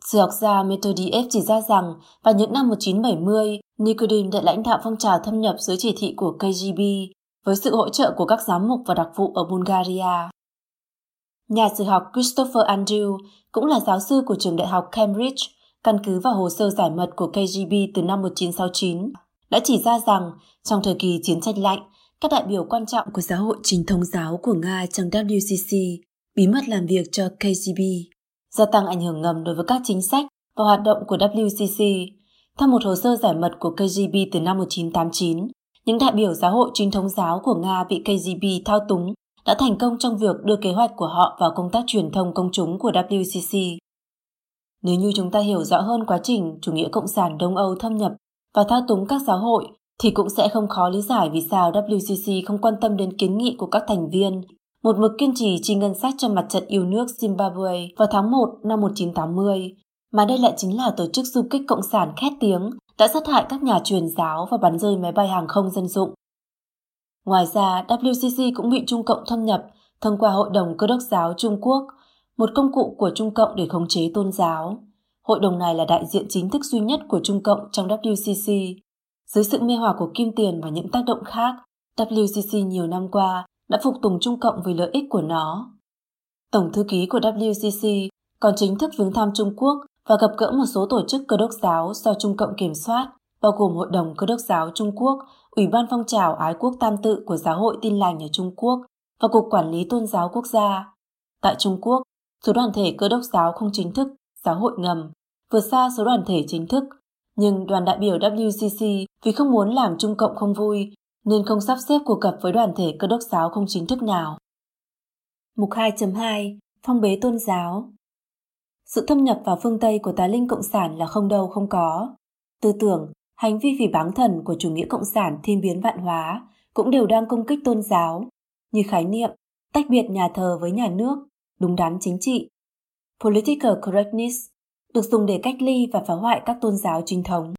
Sử học gia Metodiev chỉ ra rằng vào những năm 1970, Nikodim đã lãnh đạo phong trào thâm nhập dưới chỉ thị của KGB với sự hỗ trợ của các giám mục và đặc vụ ở Bulgaria. Nhà sử học Christopher Andrew cũng là giáo sư của trường đại học Cambridge, căn cứ vào hồ sơ giải mật của KGB từ năm 1969, đã chỉ ra rằng trong thời kỳ chiến tranh lạnh, các đại biểu quan trọng của giáo hội chính thống giáo của Nga trong WCC bí mật làm việc cho KGB, gia tăng ảnh hưởng ngầm đối với các chính sách và hoạt động của WCC. Theo một hồ sơ giải mật của KGB từ năm 1989, những đại biểu giáo hội chính thống giáo của Nga bị KGB thao túng đã thành công trong việc đưa kế hoạch của họ vào công tác truyền thông công chúng của WCC. Nếu như chúng ta hiểu rõ hơn quá trình chủ nghĩa cộng sản Đông Âu thâm nhập và thao túng các giáo hội, thì cũng sẽ không khó lý giải vì sao WCC không quan tâm đến kiến nghị của các thành viên, một mực kiên trì chi ngân sách cho mặt trận yêu nước Zimbabwe vào tháng 1 năm 1980, mà đây lại chính là tổ chức du kích cộng sản khét tiếng đã sát hại các nhà truyền giáo và bắn rơi máy bay hàng không dân dụng. Ngoài ra, WCC cũng bị Trung Cộng thâm nhập thông qua Hội đồng Cơ đốc giáo Trung Quốc, một công cụ của Trung Cộng để khống chế tôn giáo. Hội đồng này là đại diện chính thức duy nhất của Trung Cộng trong WCC. Dưới sự mê hoặc của kim tiền và những tác động khác, WCC nhiều năm qua đã phục tùng Trung Cộng vì lợi ích của nó. Tổng thư ký của WCC còn chính thức viếng thăm Trung Quốc và gặp gỡ một số tổ chức cơ đốc giáo do Trung Cộng kiểm soát, bao gồm Hội đồng Cơ đốc giáo Trung Quốc, Ủy ban phong trào ái quốc tam tự của Giáo hội Tin lành ở Trung Quốc và Cục Quản lý Tôn giáo Quốc gia. Tại Trung Quốc, số đoàn thể cơ đốc giáo không chính thức, giáo hội ngầm, vượt xa số đoàn thể chính thức. Nhưng đoàn đại biểu WCC vì không muốn làm Trung Cộng không vui nên không sắp xếp cuộc gặp với đoàn thể cơ đốc giáo không chính thức nào. Mục 2.2 Phong bế tôn giáo Sự thâm nhập vào phương Tây của tà linh cộng sản là không đâu không có. Tư tưởng, hành vi vì báng thần của chủ nghĩa cộng sản thiên biến vạn hóa cũng đều đang công kích tôn giáo, như khái niệm tách biệt nhà thờ với nhà nước, đúng đắn chính trị. Political correctness được dùng để cách ly và phá hoại các tôn giáo chính thống.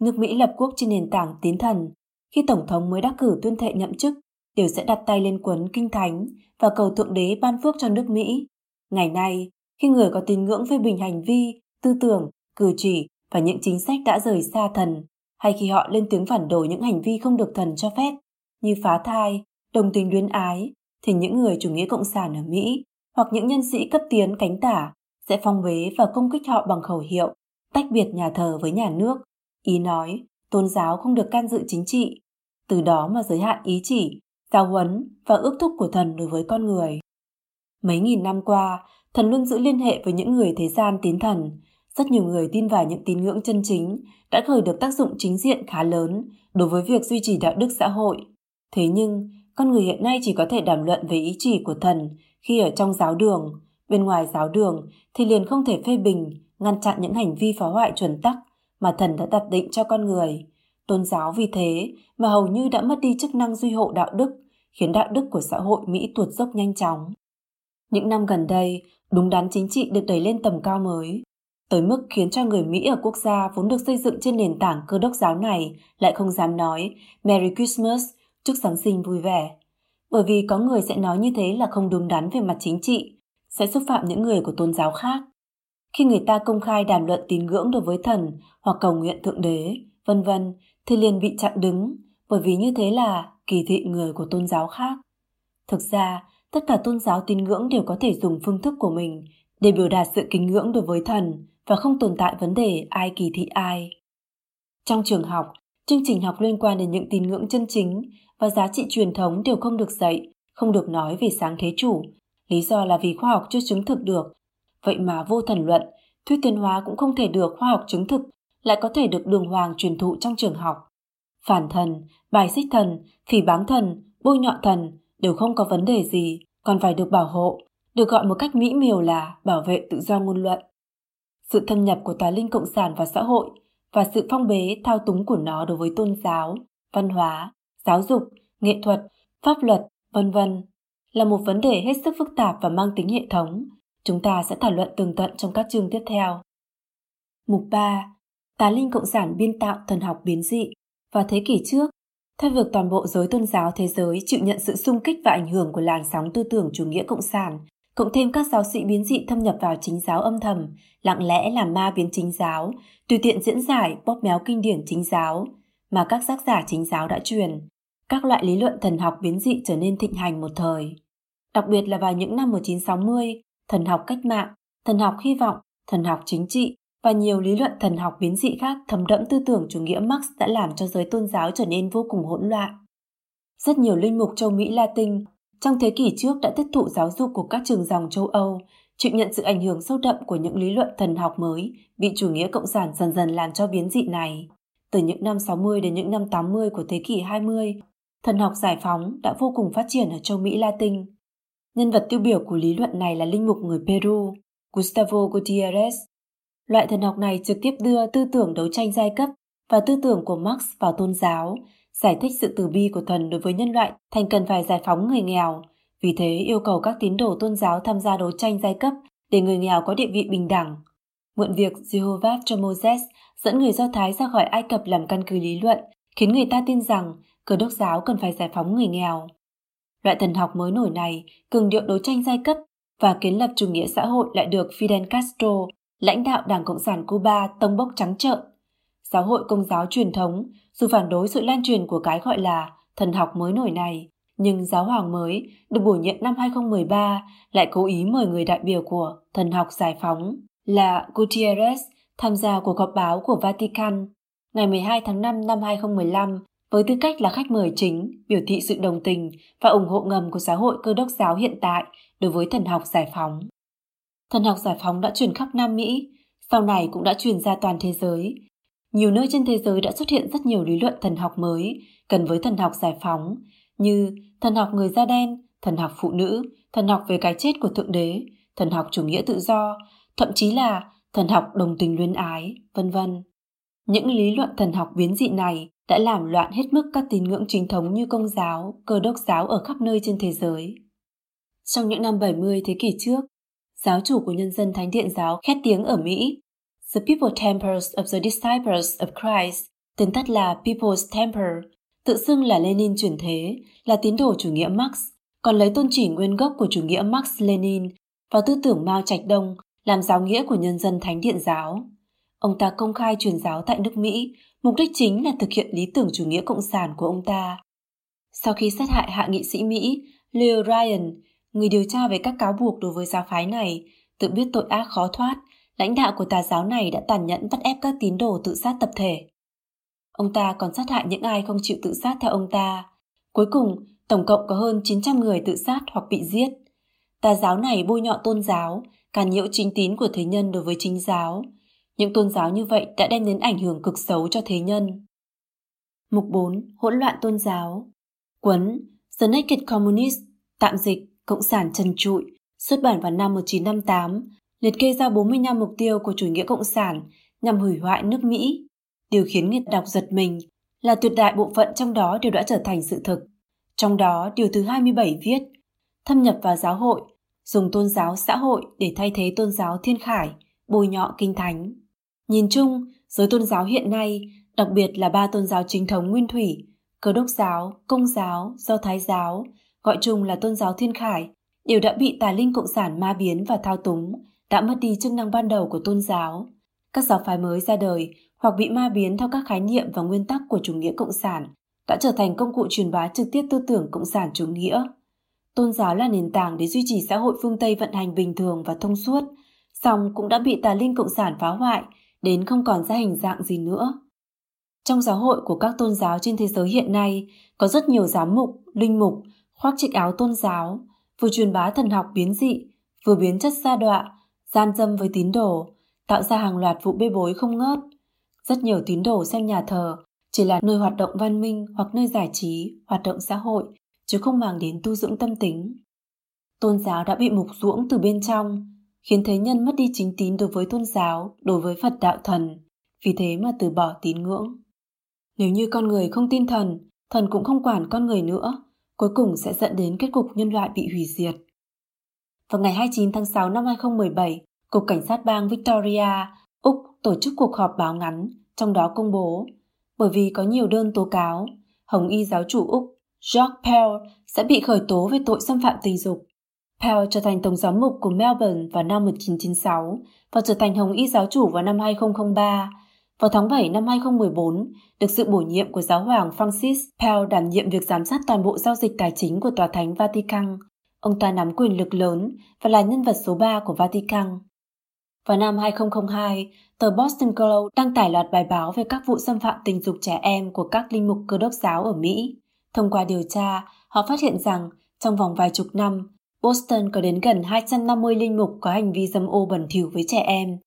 Nước Mỹ lập quốc trên nền tảng tín thần khi Tổng thống mới đắc cử tuyên thệ nhậm chức, đều sẽ đặt tay lên quấn kinh thánh và cầu Thượng Đế ban phước cho nước Mỹ. Ngày nay, khi người có tín ngưỡng phê bình hành vi, tư tưởng, cử chỉ và những chính sách đã rời xa thần, hay khi họ lên tiếng phản đối những hành vi không được thần cho phép, như phá thai, đồng tình luyến ái, thì những người chủ nghĩa cộng sản ở Mỹ hoặc những nhân sĩ cấp tiến cánh tả sẽ phong bế và công kích họ bằng khẩu hiệu tách biệt nhà thờ với nhà nước. Ý nói, tôn giáo không được can dự chính trị, từ đó mà giới hạn ý chỉ, giáo huấn và ước thúc của thần đối với con người. Mấy nghìn năm qua, thần luôn giữ liên hệ với những người thế gian tín thần. Rất nhiều người tin vào những tín ngưỡng chân chính đã khởi được tác dụng chính diện khá lớn đối với việc duy trì đạo đức xã hội. Thế nhưng, con người hiện nay chỉ có thể đàm luận về ý chỉ của thần khi ở trong giáo đường. Bên ngoài giáo đường thì liền không thể phê bình, ngăn chặn những hành vi phá hoại chuẩn tắc mà thần đã đặt định cho con người. Tôn giáo vì thế mà hầu như đã mất đi chức năng duy hộ đạo đức, khiến đạo đức của xã hội Mỹ tuột dốc nhanh chóng. Những năm gần đây, đúng đắn chính trị được đẩy lên tầm cao mới, tới mức khiến cho người Mỹ ở quốc gia vốn được xây dựng trên nền tảng cơ đốc giáo này lại không dám nói Merry Christmas, chúc Giáng sinh vui vẻ. Bởi vì có người sẽ nói như thế là không đúng đắn về mặt chính trị, sẽ xúc phạm những người của tôn giáo khác. Khi người ta công khai đàm luận tín ngưỡng đối với thần hoặc cầu nguyện thượng đế, vân vân thì liền bị chặn đứng bởi vì như thế là kỳ thị người của tôn giáo khác. Thực ra, tất cả tôn giáo tín ngưỡng đều có thể dùng phương thức của mình để biểu đạt sự kính ngưỡng đối với thần và không tồn tại vấn đề ai kỳ thị ai. Trong trường học, chương trình học liên quan đến những tín ngưỡng chân chính và giá trị truyền thống đều không được dạy, không được nói về sáng thế chủ. Lý do là vì khoa học chưa chứng thực được. Vậy mà vô thần luận, thuyết tiến hóa cũng không thể được khoa học chứng thực, lại có thể được đường hoàng truyền thụ trong trường học. Phản thần, bài xích thần, phỉ báng thần, bôi nhọ thần đều không có vấn đề gì, còn phải được bảo hộ, được gọi một cách mỹ miều là bảo vệ tự do ngôn luận. Sự thâm nhập của tà linh cộng sản vào xã hội và sự phong bế thao túng của nó đối với tôn giáo, văn hóa, giáo dục, nghệ thuật, pháp luật, vân vân là một vấn đề hết sức phức tạp và mang tính hệ thống. Chúng ta sẽ thảo luận tường tận trong các chương tiếp theo. Mục 3. Tà linh cộng sản biên tạo thần học biến dị Vào thế kỷ trước, theo việc toàn bộ giới tôn giáo thế giới chịu nhận sự xung kích và ảnh hưởng của làn sóng tư tưởng chủ nghĩa cộng sản, cộng thêm các giáo sĩ biến dị thâm nhập vào chính giáo âm thầm, lặng lẽ làm ma biến chính giáo, tùy tiện diễn giải bóp méo kinh điển chính giáo mà các tác giả chính giáo đã truyền. Các loại lý luận thần học biến dị trở nên thịnh hành một thời. Đặc biệt là vào những năm 1960, thần học cách mạng, thần học hy vọng, thần học chính trị và nhiều lý luận thần học biến dị khác thấm đẫm tư tưởng chủ nghĩa Marx đã làm cho giới tôn giáo trở nên vô cùng hỗn loạn. Rất nhiều linh mục châu Mỹ Latin trong thế kỷ trước đã tiếp thụ giáo dục của các trường dòng châu Âu, chịu nhận sự ảnh hưởng sâu đậm của những lý luận thần học mới bị chủ nghĩa cộng sản dần dần làm cho biến dị này. Từ những năm 60 đến những năm 80 của thế kỷ 20, thần học giải phóng đã vô cùng phát triển ở châu Mỹ Latin. Nhân vật tiêu biểu của lý luận này là linh mục người Peru, Gustavo Gutierrez. Loại thần học này trực tiếp đưa tư tưởng đấu tranh giai cấp và tư tưởng của Marx vào tôn giáo, giải thích sự từ bi của thần đối với nhân loại thành cần phải giải phóng người nghèo. Vì thế yêu cầu các tín đồ tôn giáo tham gia đấu tranh giai cấp để người nghèo có địa vị bình đẳng. Mượn việc Jehovah cho Moses dẫn người Do Thái ra khỏi Ai Cập làm căn cứ lý luận, khiến người ta tin rằng cơ đốc giáo cần phải giải phóng người nghèo. Loại thần học mới nổi này cường điệu đấu tranh giai cấp và kiến lập chủ nghĩa xã hội lại được Fidel Castro, lãnh đạo Đảng Cộng sản Cuba tông bốc trắng trợn. Giáo hội công giáo truyền thống, dù phản đối sự lan truyền của cái gọi là thần học mới nổi này, nhưng giáo hoàng mới được bổ nhiệm năm 2013 lại cố ý mời người đại biểu của thần học giải phóng là Gutierrez tham gia cuộc họp báo của Vatican ngày 12 tháng 5 năm 2015 với tư cách là khách mời chính, biểu thị sự đồng tình và ủng hộ ngầm của xã hội cơ đốc giáo hiện tại đối với thần học giải phóng. Thần học giải phóng đã truyền khắp Nam Mỹ, sau này cũng đã truyền ra toàn thế giới. Nhiều nơi trên thế giới đã xuất hiện rất nhiều lý luận thần học mới gần với thần học giải phóng, như thần học người da đen, thần học phụ nữ, thần học về cái chết của Thượng Đế, thần học chủ nghĩa tự do, thậm chí là thần học đồng tình luyến ái, vân vân. Những lý luận thần học biến dị này đã làm loạn hết mức các tín ngưỡng chính thống như công giáo, cơ đốc giáo ở khắp nơi trên thế giới. Trong những năm 70 thế kỷ trước, giáo chủ của nhân dân thánh điện giáo khét tiếng ở Mỹ, The People Temples of the Disciples of Christ, tên tắt là People's Temple, tự xưng là Lenin chuyển thế, là tín đồ chủ nghĩa Marx, còn lấy tôn chỉ nguyên gốc của chủ nghĩa Marx-Lenin và tư tưởng Mao Trạch Đông làm giáo nghĩa của nhân dân thánh điện giáo. Ông ta công khai truyền giáo tại nước Mỹ, mục đích chính là thực hiện lý tưởng chủ nghĩa cộng sản của ông ta. Sau khi sát hại hạ nghị sĩ Mỹ Leo Ryan, người điều tra về các cáo buộc đối với giáo phái này, tự biết tội ác khó thoát, lãnh đạo của tà giáo này đã tàn nhẫn bắt ép các tín đồ tự sát tập thể. Ông ta còn sát hại những ai không chịu tự sát theo ông ta. Cuối cùng, tổng cộng có hơn 900 người tự sát hoặc bị giết. Tà giáo này bôi nhọ tôn giáo, càn nhiễu chính tín của thế nhân đối với chính giáo. Những tôn giáo như vậy đã đem đến ảnh hưởng cực xấu cho thế nhân. Mục 4. Hỗn loạn tôn giáo Quấn The Naked Communist, tạm dịch, Cộng sản trần trụi, xuất bản vào năm 1958, liệt kê ra 45 mục tiêu của chủ nghĩa cộng sản nhằm hủy hoại nước Mỹ. Điều khiến người đọc giật mình là tuyệt đại bộ phận trong đó đều đã trở thành sự thực. Trong đó, điều thứ 27 viết, thâm nhập vào giáo hội, dùng tôn giáo xã hội để thay thế tôn giáo thiên khải, bôi nhọ kinh thánh. Nhìn chung, giới tôn giáo hiện nay, đặc biệt là ba tôn giáo chính thống nguyên thủy, cơ đốc giáo, công giáo, do thái giáo, gọi chung là tôn giáo thiên khải, đều đã bị tà linh cộng sản ma biến và thao túng, đã mất đi chức năng ban đầu của tôn giáo. Các giáo phái mới ra đời hoặc bị ma biến theo các khái niệm và nguyên tắc của chủ nghĩa cộng sản đã trở thành công cụ truyền bá trực tiếp tư tưởng cộng sản chủ nghĩa. Tôn giáo là nền tảng để duy trì xã hội phương Tây vận hành bình thường và thông suốt, song cũng đã bị tà linh cộng sản phá hoại đến không còn ra hình dạng gì nữa. Trong giáo hội của các tôn giáo trên thế giới hiện nay, có rất nhiều giám mục, linh mục, khoác chiếc áo tôn giáo, vừa truyền bá thần học biến dị, vừa biến chất sa đọa, gian dâm với tín đồ, tạo ra hàng loạt vụ bê bối không ngớt. Rất nhiều tín đồ xem nhà thờ chỉ là nơi hoạt động văn minh hoặc nơi giải trí, hoạt động xã hội, chứ không mang đến tu dưỡng tâm tính. Tôn giáo đã bị mục ruỗng từ bên trong, khiến thế nhân mất đi chính tín đối với tôn giáo, đối với Phật đạo thần, vì thế mà từ bỏ tín ngưỡng. Nếu như con người không tin thần, thần cũng không quản con người nữa, cuối cùng sẽ dẫn đến kết cục nhân loại bị hủy diệt. Vào ngày 29 tháng 6 năm 2017, Cục Cảnh sát bang Victoria, Úc tổ chức cuộc họp báo ngắn, trong đó công bố, bởi vì có nhiều đơn tố cáo, Hồng y giáo chủ Úc George Pell sẽ bị khởi tố về tội xâm phạm tình dục. Pell trở thành tổng giám mục của Melbourne vào năm 1996 và trở thành Hồng y giáo chủ vào năm 2003. Vào tháng 7 năm 2014, được sự bổ nhiệm của giáo hoàng Francis, Pell đảm nhiệm việc giám sát toàn bộ giao dịch tài chính của Tòa Thánh Vatican. Ông ta nắm quyền lực lớn và là nhân vật số 3 của Vatican. Vào năm 2002, tờ Boston Globe đăng tải loạt bài báo về các vụ xâm phạm tình dục trẻ em của các linh mục cơ đốc giáo ở Mỹ. Thông qua điều tra, họ phát hiện rằng trong vòng vài chục năm, Boston có đến gần 250 linh mục có hành vi dâm ô bẩn thỉu với trẻ em.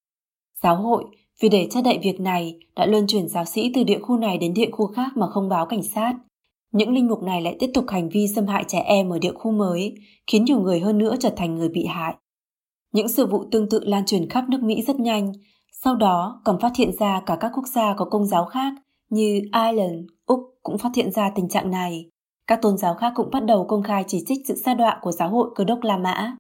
Giáo hội, vì để che đậy việc này, đã luân chuyển giáo sĩ từ địa khu này đến địa khu khác mà không báo cảnh sát. Những linh mục này lại tiếp tục hành vi xâm hại trẻ em ở địa khu mới, khiến nhiều người hơn nữa trở thành người bị hại. Những sự vụ tương tự lan truyền khắp nước Mỹ rất nhanh, sau đó còn phát hiện ra cả các quốc gia có công giáo khác như Ireland, Úc cũng phát hiện ra tình trạng này. Các tôn giáo khác cũng bắt đầu công khai chỉ trích sự sa đọa của giáo hội cơ đốc La Mã.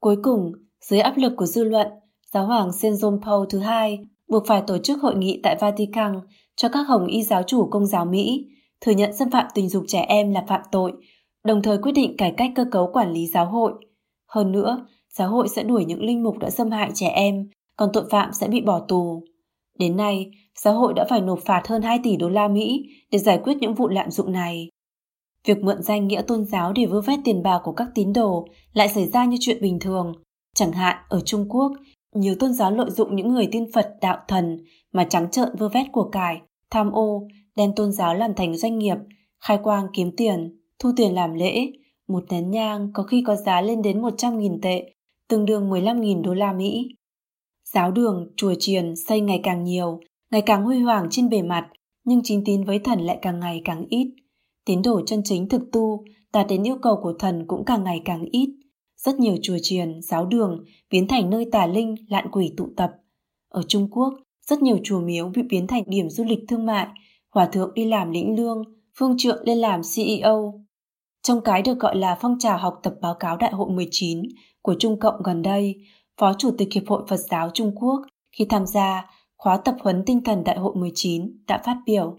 Cuối cùng, dưới áp lực của dư luận, giáo hoàng Saint John Paul thứ hai buộc phải tổ chức hội nghị tại Vatican cho các hồng y giáo chủ công giáo Mỹ thừa nhận xâm phạm tình dục trẻ em là phạm tội, đồng thời quyết định cải cách cơ cấu quản lý giáo hội. Hơn nữa, giáo hội sẽ đuổi những linh mục đã xâm hại trẻ em, còn tội phạm sẽ bị bỏ tù. Đến nay, giáo hội đã phải nộp phạt hơn 2 tỷ đô la Mỹ để giải quyết những vụ lạm dụng này. Việc mượn danh nghĩa tôn giáo để vơ vét tiền bạc của các tín đồ lại xảy ra như chuyện bình thường. Chẳng hạn ở Trung Quốc, nhiều tôn giáo lợi dụng những người tin Phật đạo thần mà trắng trợn vơ vét của cải, tham ô, đem tôn giáo làm thành doanh nghiệp, khai quang kiếm tiền, thu tiền làm lễ. Một nén nhang có khi có giá lên đến 100.000 tệ, tương đương 15.000 đô la Mỹ. Giáo đường, chùa chiền xây ngày càng nhiều, ngày càng huy hoàng trên bề mặt, nhưng chính tín với thần lại càng ngày càng ít. Tín đồ chân chính thực tu, đạt đến yêu cầu của thần cũng càng ngày càng ít. Rất nhiều chùa chiền, giáo đường biến thành nơi tà linh, lạn quỷ tụ tập. Ở Trung Quốc, rất nhiều chùa miếu bị biến thành điểm du lịch thương mại, hòa thượng đi làm lĩnh lương, phương trượng lên làm CEO. Trong cái được gọi là phong trào học tập báo cáo đại hội 19 của Trung Cộng gần đây, Phó Chủ tịch Hiệp hội Phật giáo Trung Quốc khi tham gia khóa tập huấn tinh thần đại hội 19 đã phát biểu.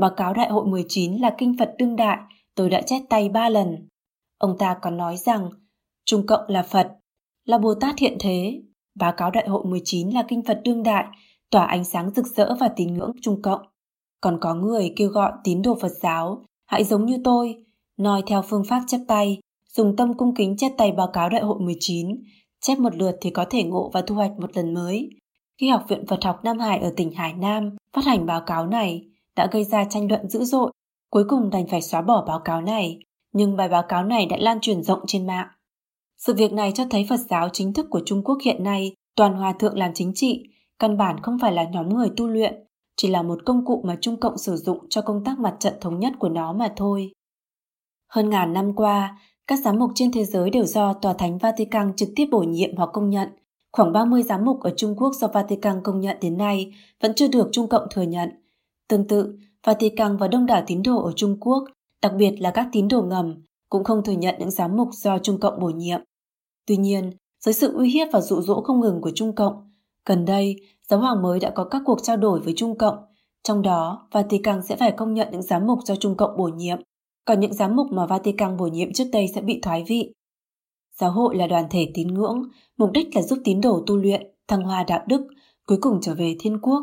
Báo cáo đại hội 19 là kinh Phật đương đại, tôi đã chép tay ba lần. Ông ta còn nói rằng Trung Cộng là Phật, là Bồ Tát hiện thế. Báo cáo đại hội 19 là kinh Phật đương đại, tỏa ánh sáng rực rỡ và tín ngưỡng Trung Cộng. Còn có người kêu gọi tín đồ Phật giáo, hãy giống như tôi, nói theo phương pháp chép tay, dùng tâm cung kính chép tay báo cáo đại hội 19, chép một lượt thì có thể ngộ và thu hoạch một lần mới. Khi Học viện Phật học Nam Hải ở tỉnh Hải Nam phát hành báo cáo này đã gây ra tranh luận dữ dội, cuối cùng đành phải xóa bỏ báo cáo này, nhưng bài báo cáo này đã lan truyền rộng trên mạng. Sự việc này cho thấy Phật giáo chính thức của Trung Quốc hiện nay toàn hòa thượng làm chính trị, căn bản không phải là nhóm người tu luyện, chỉ là một công cụ mà Trung Cộng sử dụng cho công tác mặt trận thống nhất của nó mà thôi. Hơn ngàn năm qua, các giám mục trên thế giới đều do Tòa Thánh Vatican trực tiếp bổ nhiệm hoặc công nhận. Khoảng 30 giám mục ở Trung Quốc do Vatican công nhận đến nay vẫn chưa được Trung Cộng thừa nhận. Tương tự, Vatican và đông đảo tín đồ ở Trung Quốc, đặc biệt là các tín đồ ngầm, cũng không thừa nhận những giám mục do Trung Cộng bổ nhiệm. Tuy nhiên, dưới sự uy hiếp và dụ dỗ không ngừng của Trung Cộng, gần đây, giáo hoàng mới đã có các cuộc trao đổi với Trung Cộng, trong đó Vatican sẽ phải công nhận những giám mục do Trung Cộng bổ nhiệm còn những giám mục mà Vatican bổ nhiệm trước đây sẽ bị thoái vị. Giáo hội là đoàn thể tín ngưỡng, mục đích là giúp tín đồ tu luyện, thăng hoa đạo đức, cuối cùng trở về thiên quốc.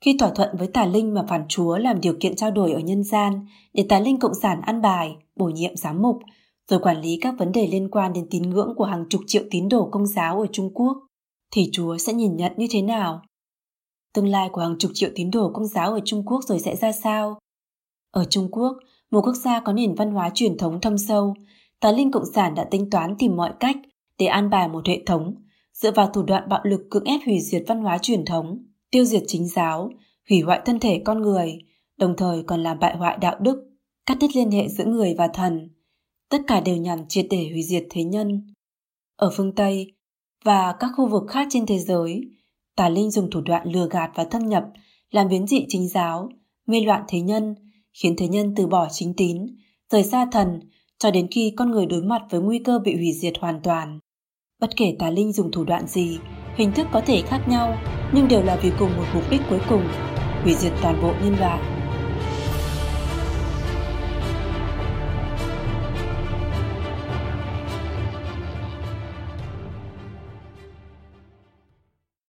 Khi thỏa thuận với tà linh mà phản chúa làm điều kiện trao đổi ở nhân gian để tà linh cộng sản ăn bài, bổ nhiệm giám mục, rồi quản lý các vấn đề liên quan đến tín ngưỡng của hàng chục triệu tín đồ công giáo ở Trung Quốc, thì Chúa sẽ nhìn nhận như thế nào? Tương lai của hàng chục triệu tín đồ công giáo ở Trung Quốc rồi sẽ ra sao? Ở Trung Quốc, một quốc gia có nền văn hóa truyền thống thâm sâu, tà linh cộng sản đã tính toán tìm mọi cách để an bài một hệ thống dựa vào thủ đoạn bạo lực cưỡng ép hủy diệt văn hóa truyền thống, tiêu diệt chính giáo, hủy hoại thân thể con người, đồng thời còn làm bại hoại đạo đức, cắt đứt liên hệ giữa người và thần. Tất cả đều nhằm triệt để hủy diệt thế nhân. Ở phương Tây và các khu vực khác trên thế giới, tà linh dùng thủ đoạn lừa gạt và thâm nhập, làm biến dị chính giáo, mê loạn thế nhân, khiến thế nhân từ bỏ chính tín, rời xa thần, cho đến khi con người đối mặt với nguy cơ bị hủy diệt hoàn toàn. Bất kể tà linh dùng thủ đoạn gì, hình thức có thể khác nhau, nhưng đều là vì cùng một mục đích cuối cùng, hủy diệt toàn bộ nhân loại.